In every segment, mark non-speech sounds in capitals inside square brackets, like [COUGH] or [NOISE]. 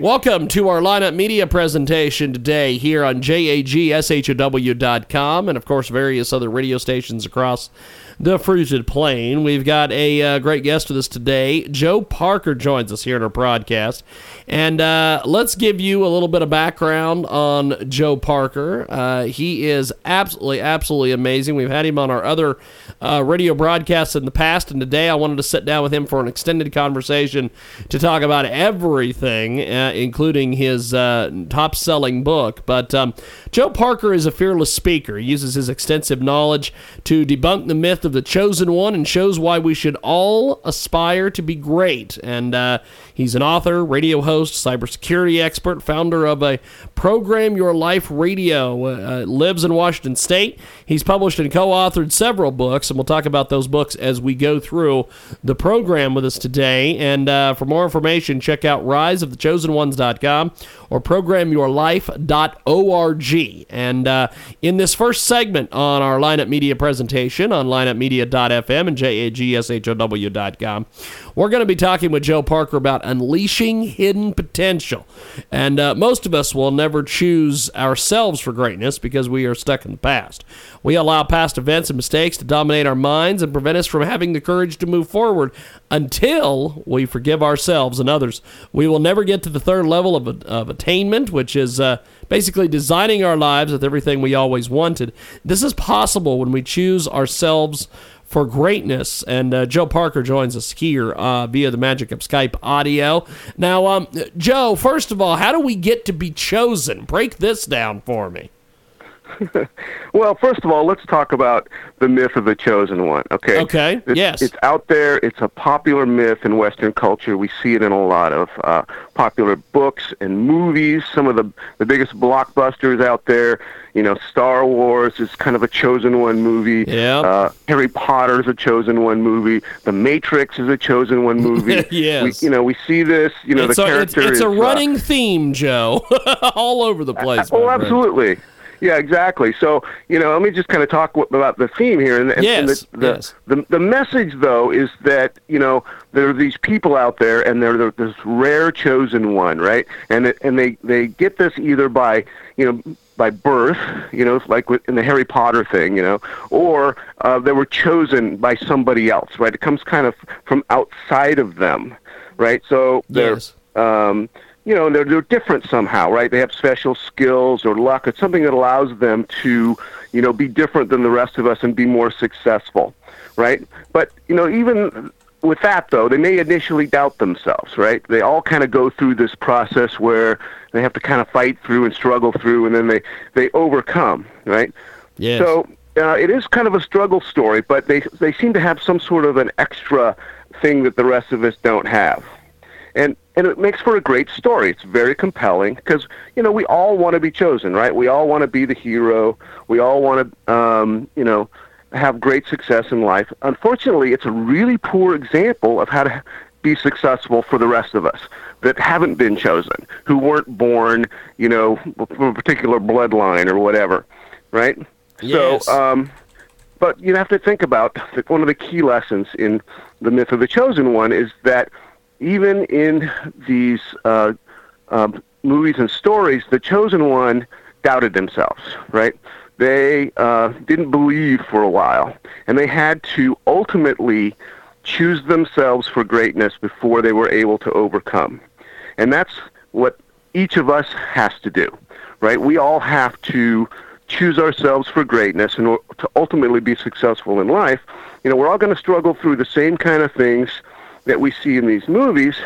Welcome to our lineup media presentation today here on JAGSHOW.com and, of course, various other radio stations across the fruited plain. We've got a uh, great guest with us today. Joe Parker joins us here in our broadcast. And uh, let's give you a little bit of background on Joe Parker. Uh, he is absolutely, absolutely amazing. We've had him on our other uh, radio broadcasts in the past, and today I wanted to sit down with him for an extended conversation to talk about everything, uh, including his uh, top selling book. But um, Joe Parker is a fearless speaker. He uses his extensive knowledge to debunk the myth of the chosen one and shows why we should all aspire to be great. And uh, he's an author, radio host, cybersecurity expert, founder of a Program Your Life Radio, uh, lives in Washington State. He's published and co authored several books, and we'll talk about those books as we go through the program with us today. And uh, for more information, check out riseofthechosenones.com or programyourlife.org. And uh, in this first segment on our lineup media presentation on lineupmedia.fm and jagshow.com, we're going to be talking with Joe Parker about unleashing hidden potential. And uh, most of us will never choose ourselves for greatness because we are stuck in the past. We allow past events and mistakes to dominate our minds and prevent us from having the courage to move forward until we forgive ourselves and others. We will never get to the third level of, of attainment, which is uh, basically designing our lives with everything we always wanted. This is possible when we choose ourselves for greatness. And uh, Joe Parker joins us here uh, via the magic of Skype audio. Now, um, Joe, first of all, how do we get to be chosen? Break this down for me. [LAUGHS] well, first of all, let's talk about the myth of the chosen one. Okay. Okay. It's, yes. It's out there. It's a popular myth in Western culture. We see it in a lot of uh, popular books and movies. Some of the the biggest blockbusters out there. You know, Star Wars is kind of a chosen one movie. Yeah. Uh, Harry Potter is a chosen one movie. The Matrix is a chosen one movie. [LAUGHS] yes. We, you know, we see this. You know, it's the a, character it's, it's a running uh, theme, Joe, [LAUGHS] all over the place. Oh, absolutely. Yeah, exactly. So, you know, let me just kind of talk about the theme here. And, yes, and the, the, yes. the, the message, though, is that, you know, there are these people out there and they're this rare chosen one, right? And, it, and they, they get this either by, you know, by birth, you know, like in the Harry Potter thing, you know, or uh, they were chosen by somebody else, right? It comes kind of from outside of them, right? So they're, yes. um, you know, they're, they're different somehow, right? They have special skills or luck. It's something that allows them to, you know, be different than the rest of us and be more successful, right? But, you know, even with that, though, they may initially doubt themselves, right? They all kind of go through this process where they have to kind of fight through and struggle through, and then they, they overcome, right? Yes. So uh, it is kind of a struggle story, but they, they seem to have some sort of an extra thing that the rest of us don't have. And and it makes for a great story. It's very compelling because you know we all want to be chosen, right? We all want to be the hero. We all want to, um, you know, have great success in life. Unfortunately, it's a really poor example of how to be successful for the rest of us that haven't been chosen, who weren't born, you know, from a particular bloodline or whatever, right? Yes. So, um, but you have to think about that one of the key lessons in the myth of the chosen one is that even in these uh, uh, movies and stories, the chosen one doubted themselves, right? They uh, didn't believe for a while, and they had to ultimately choose themselves for greatness before they were able to overcome. And that's what each of us has to do, right? We all have to choose ourselves for greatness and to ultimately be successful in life. You know, we're all going to struggle through the same kind of things that we see in these movies,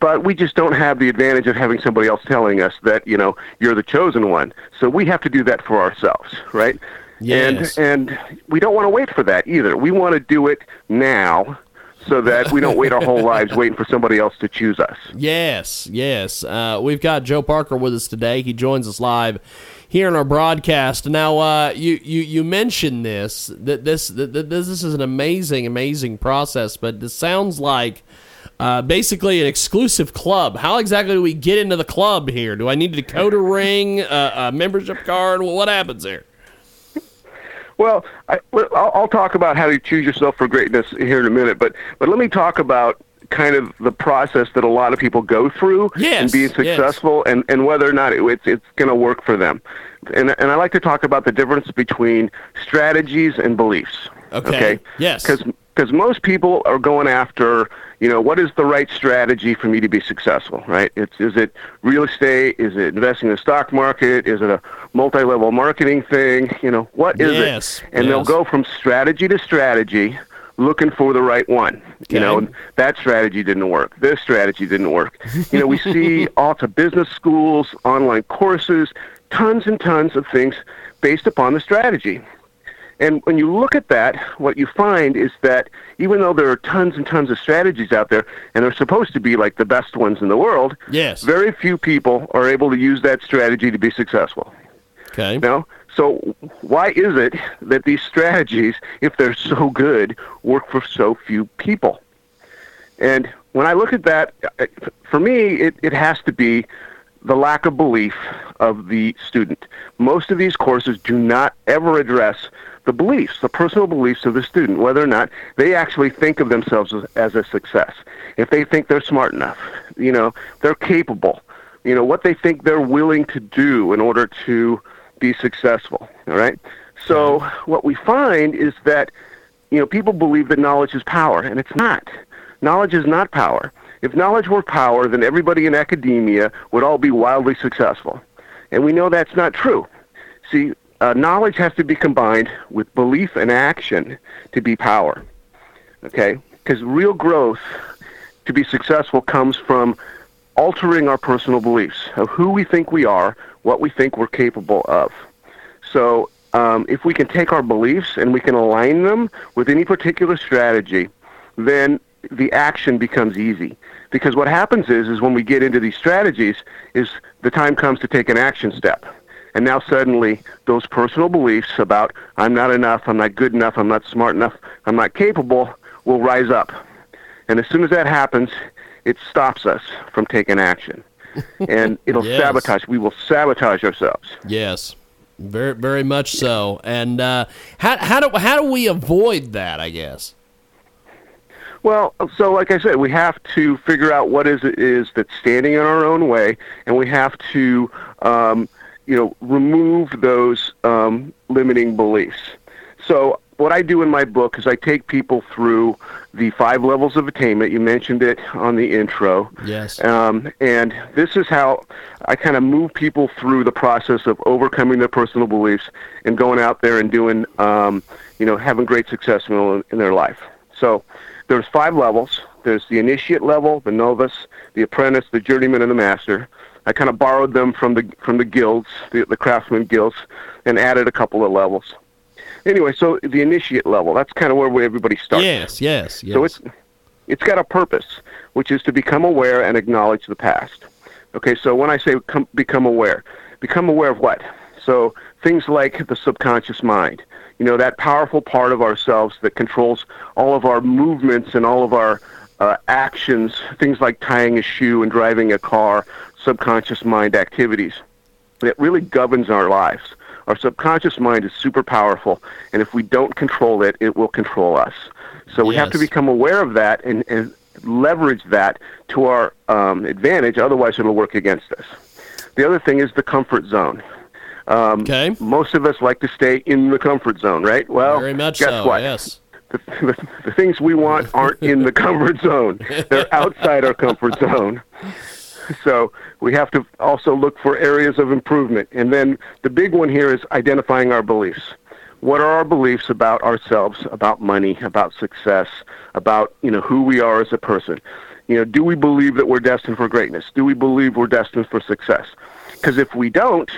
but we just don't have the advantage of having somebody else telling us that you know you're the chosen one. So we have to do that for ourselves, right? Yes. And and we don't want to wait for that either. We want to do it now so that we don't wait our whole [LAUGHS] lives waiting for somebody else to choose us. Yes, yes. Uh, we've got Joe Parker with us today. He joins us live here in our broadcast. Now, uh, you, you you mentioned this that this that this is an amazing, amazing process, but this sounds like. Uh, basically, an exclusive club. How exactly do we get into the club here? Do I need to code a ring, a membership card? What happens here? Well, I, will I'll talk about how to choose yourself for greatness here in a minute, but but let me talk about kind of the process that a lot of people go through Yes, in being yes. successful, and and whether or not it, it's it's going to work for them. And and I like to talk about the difference between strategies and beliefs. Okay. Yes. Because most people are going after, you know, what is the right strategy for me to be successful, right? It's is it real estate? Is it investing in the stock market? Is it a multi-level marketing thing? You know, what is Yes, it? And they'll go from strategy to strategy, looking for the right one. You know, Okay. that strategy didn't work. This strategy didn't work. You know, we [LAUGHS] see all to business schools, online courses, tons and tons of things based upon the strategy. And when you look at that, what you find is that even though there are tons and tons of strategies out there, and they're supposed to be like the best ones in the world, Yes. very few people are able to use that strategy to be successful. Okay. You know? So why is it that these strategies, if they're so good, work for so few people? And when I look at that, for me, it, it has to be the lack of belief of the student. Most of these courses do not ever address the beliefs, the personal beliefs of the student, whether or not they actually think of themselves as, as a success. If they think they're smart enough, you know, they're capable, you know, what they think they're willing to do in order to be successful. All right. So what we find is that you know people believe that knowledge is power, and it's not. Knowledge is not power. If knowledge were power, then everybody in academia would all be wildly successful, and we know that's not true. See, uh, knowledge has to be combined with belief and action to be power. Okay, because real growth to be successful comes from altering our personal beliefs of who we think we are, what we think we're capable of. So, um, if we can take our beliefs and we can align them with any particular strategy, then the action becomes easy. Because what happens is, is when we get into these strategies, is the time comes to take an action step. And now suddenly, those personal beliefs about I'm not enough, I'm not good enough, I'm not smart enough, I'm not capable, will rise up. And as soon as that happens, it stops us from taking action. [LAUGHS] And it'll Yes. sabotage. We will sabotage ourselves. Yes. Very, very much so. And uh, how how do how do we avoid that? I guess. Well, so like I said, we have to figure out what is it is that's standing in our own way, and we have to, um, you know, remove those um, limiting beliefs. So what I do in my book is I take people through the five levels of attainment. You mentioned it on the intro. Yes. Um, and this is how I kind of move people through the process of overcoming their personal beliefs and going out there and doing, um, you know, having great success in, in their life. So there's five levels. There's the initiate level, the novice, the apprentice, the journeyman, and the master. I kind of borrowed them from the from the guilds, the, the craftsman guilds, and added a couple of levels. Anyway, so the initiate level, that's kind of where everybody starts. Yes. Yes. Yes. So it's it's got a purpose, which is to become aware and acknowledge the past. Okay, so when I say come, become aware, become aware of what? So things like the subconscious mind, you know, that powerful part of ourselves that controls all of our movements and all of our uh, actions, things like tying a shoe and driving a car, subconscious mind activities that really governs our lives. Our subconscious mind is super powerful, and if we don't control it, it will control us. So we have to become aware of that and, and leverage that to our um, advantage. Otherwise, it'll work against us. The other thing is the comfort zone. Um, Okay. Most of us like to stay in the comfort zone, right? Well, very much guess so. what? Yes. the, the, the things we want aren't in the [LAUGHS] comfort zone. They're outside our comfort zone. [LAUGHS] So we have to also look for areas of improvement. And then the big one here is identifying our beliefs. What are our beliefs about ourselves, about money, about success, about you know who we are as a person? You know, do we believe that we're destined for greatness? Do we believe we're destined for success? Because if we don't,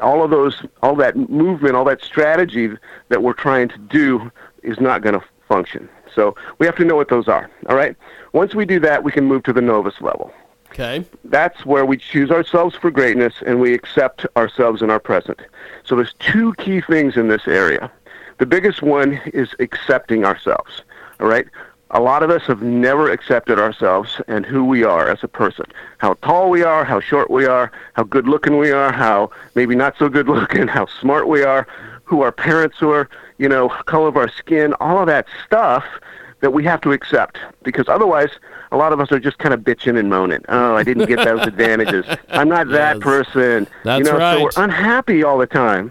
all of those, all that movement, all that strategy that we're trying to do is not going to function. So we have to know what those are. All right. Once we do that, we can move to the novice level. Okay. That's where we choose ourselves for greatness and we accept ourselves in our present. So there's two key things in this area. The biggest one is accepting ourselves. All right. A lot of us have never accepted ourselves and who we are as a person. How tall we are, how short we are, how good looking we are, how maybe not so good [LAUGHS] looking, how smart we are, who our parents were, you know, color of our skin, all of that stuff that we have to accept because otherwise a lot of us are just kind of bitching and moaning. Oh, I didn't get those [LAUGHS] advantages. I'm not that Yes. person. That's you know, right. So we're unhappy all the time,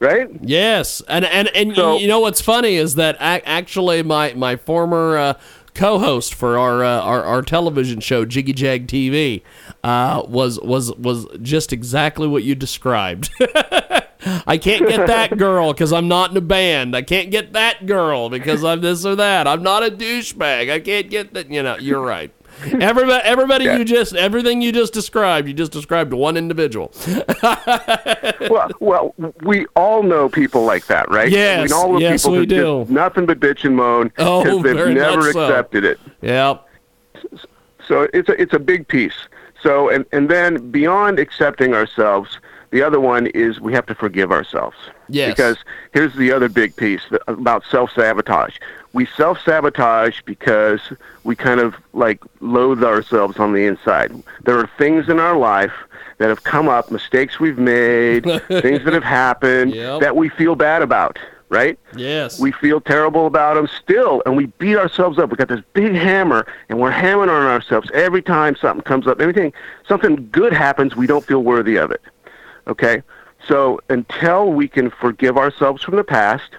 right? Yes, and and and So- you know what's funny is that ac- actually my my former uh, co-host for our, uh, our our television show Jiggy Jag TV uh, was was was just exactly what you described. [LAUGHS] I can't get that girl because I'm not in a band. I can't get that girl because I'm this or that. I'm not a douchebag. I can't get that. You know, you're right. Everybody, everybody, you just everything you just described, you just described one individual. well, well, we all know people like that, right? Yes, we all know yes, people we do. nothing but bitch and moan Oh, because they've never so. accepted it. Yep. So it's a, it's a big piece. So and and then beyond accepting ourselves, the other one is we have to forgive ourselves. Yes. Because here's the other big piece about self sabotage. We self sabotage because we kind of like loathe ourselves on the inside. There are things in our life that have come up, mistakes we've made, [LAUGHS] things that have happened Yep. that we feel bad about, right? Yes. We feel terrible about them still, and we beat ourselves up. We got this big hammer, and we're hammering on ourselves every time something comes up. Everything, something good happens, we don't feel worthy of it. Okay, so until we can forgive ourselves from the past,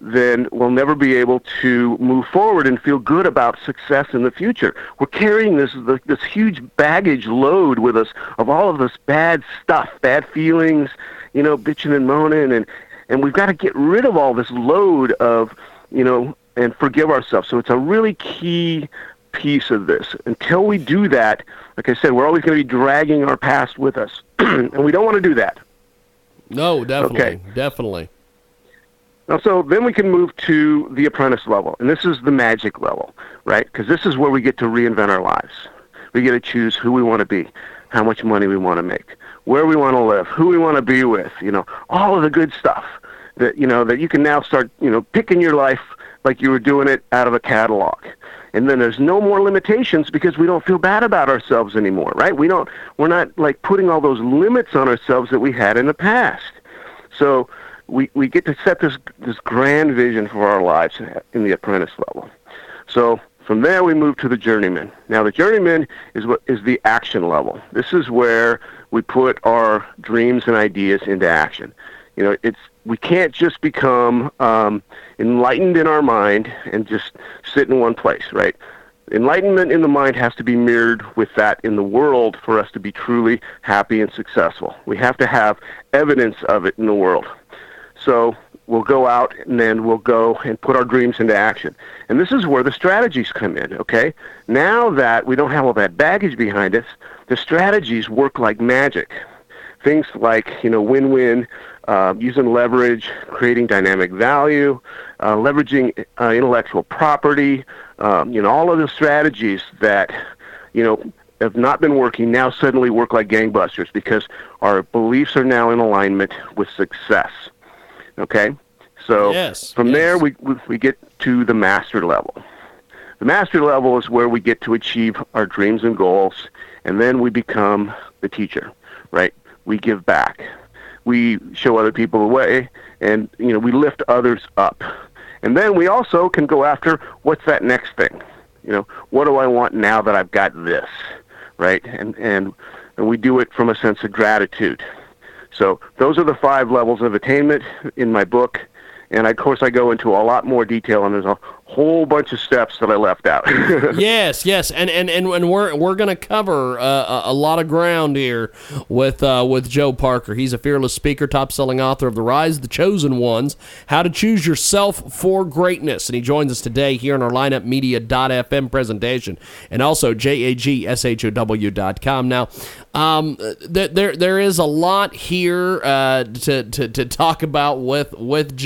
then we'll never be able to move forward and feel good about success in the future. We're carrying this this huge baggage load with us of all of this bad stuff, bad feelings, you know, bitching and moaning, and and we've got to get rid of all this load of, you know, and forgive ourselves. So it's a really key piece of this. Until we do that, like I said, we're always going to be dragging our past with us, [CLEARS THROAT] and we don't want to do that. No, definitely, Okay. definitely. Now, so then we can move to the apprentice level, and this is the magic level, right? Because this is where we get to reinvent our lives. We get to choose who we want to be, how much money we want to make, where we want to live, who we want to be with, you know, all of the good stuff that you know that you can now start, you know, picking your life like you were doing it out of a catalog. And then there's no more limitations because we don't feel bad about ourselves anymore, right? We don't we're not like putting all those limits on ourselves that we had in the past. So we, we get to set this this grand vision for our lives in the apprentice level. So from there we move to the journeyman. Now the journeyman is what is the action level. This is where we put our dreams and ideas into action. You know, it's we can't just become um, enlightened in our mind and just sit in one place, right? Enlightenment in the mind has to be mirrored with that in the world for us to be truly happy and successful. We have to have evidence of it in the world. So we'll go out and then we'll go and put our dreams into action. And this is where the strategies come in, okay? Now that we don't have all that baggage behind us, the strategies work like magic. Things like, you know, win-win, uh, using leverage, creating dynamic value, uh, leveraging uh, intellectual property, um, you know, all of the strategies that, you know, have not been working now suddenly work like gangbusters because our beliefs are now in alignment with success. Okay? So Yes, from yes. there, we, we, we get to the master level. The master level is where we get to achieve our dreams and goals, and then we become the teacher, right? We give back. We show other people the way, and you know we lift others up. And then we also can go after what's that next thing? You know, what do I want now that I've got this, right? And and and we do it from a sense of gratitude. So those are the five levels of attainment in my book. And of course, I go into a lot more detail, and there's a whole bunch of steps that I left out. [LAUGHS] yes, yes, and and and, and we're we're gonna cover uh, a, lot of ground here with uh, with Joe Parker. He's a fearless speaker, top selling author of The Rise of the Chosen Ones: How to Choose Yourself for Greatness, and he joins us today here in our lineup media.fm presentation, and also jagshow.com. Now, um, th- there there is a lot here uh, to, to to talk about with with.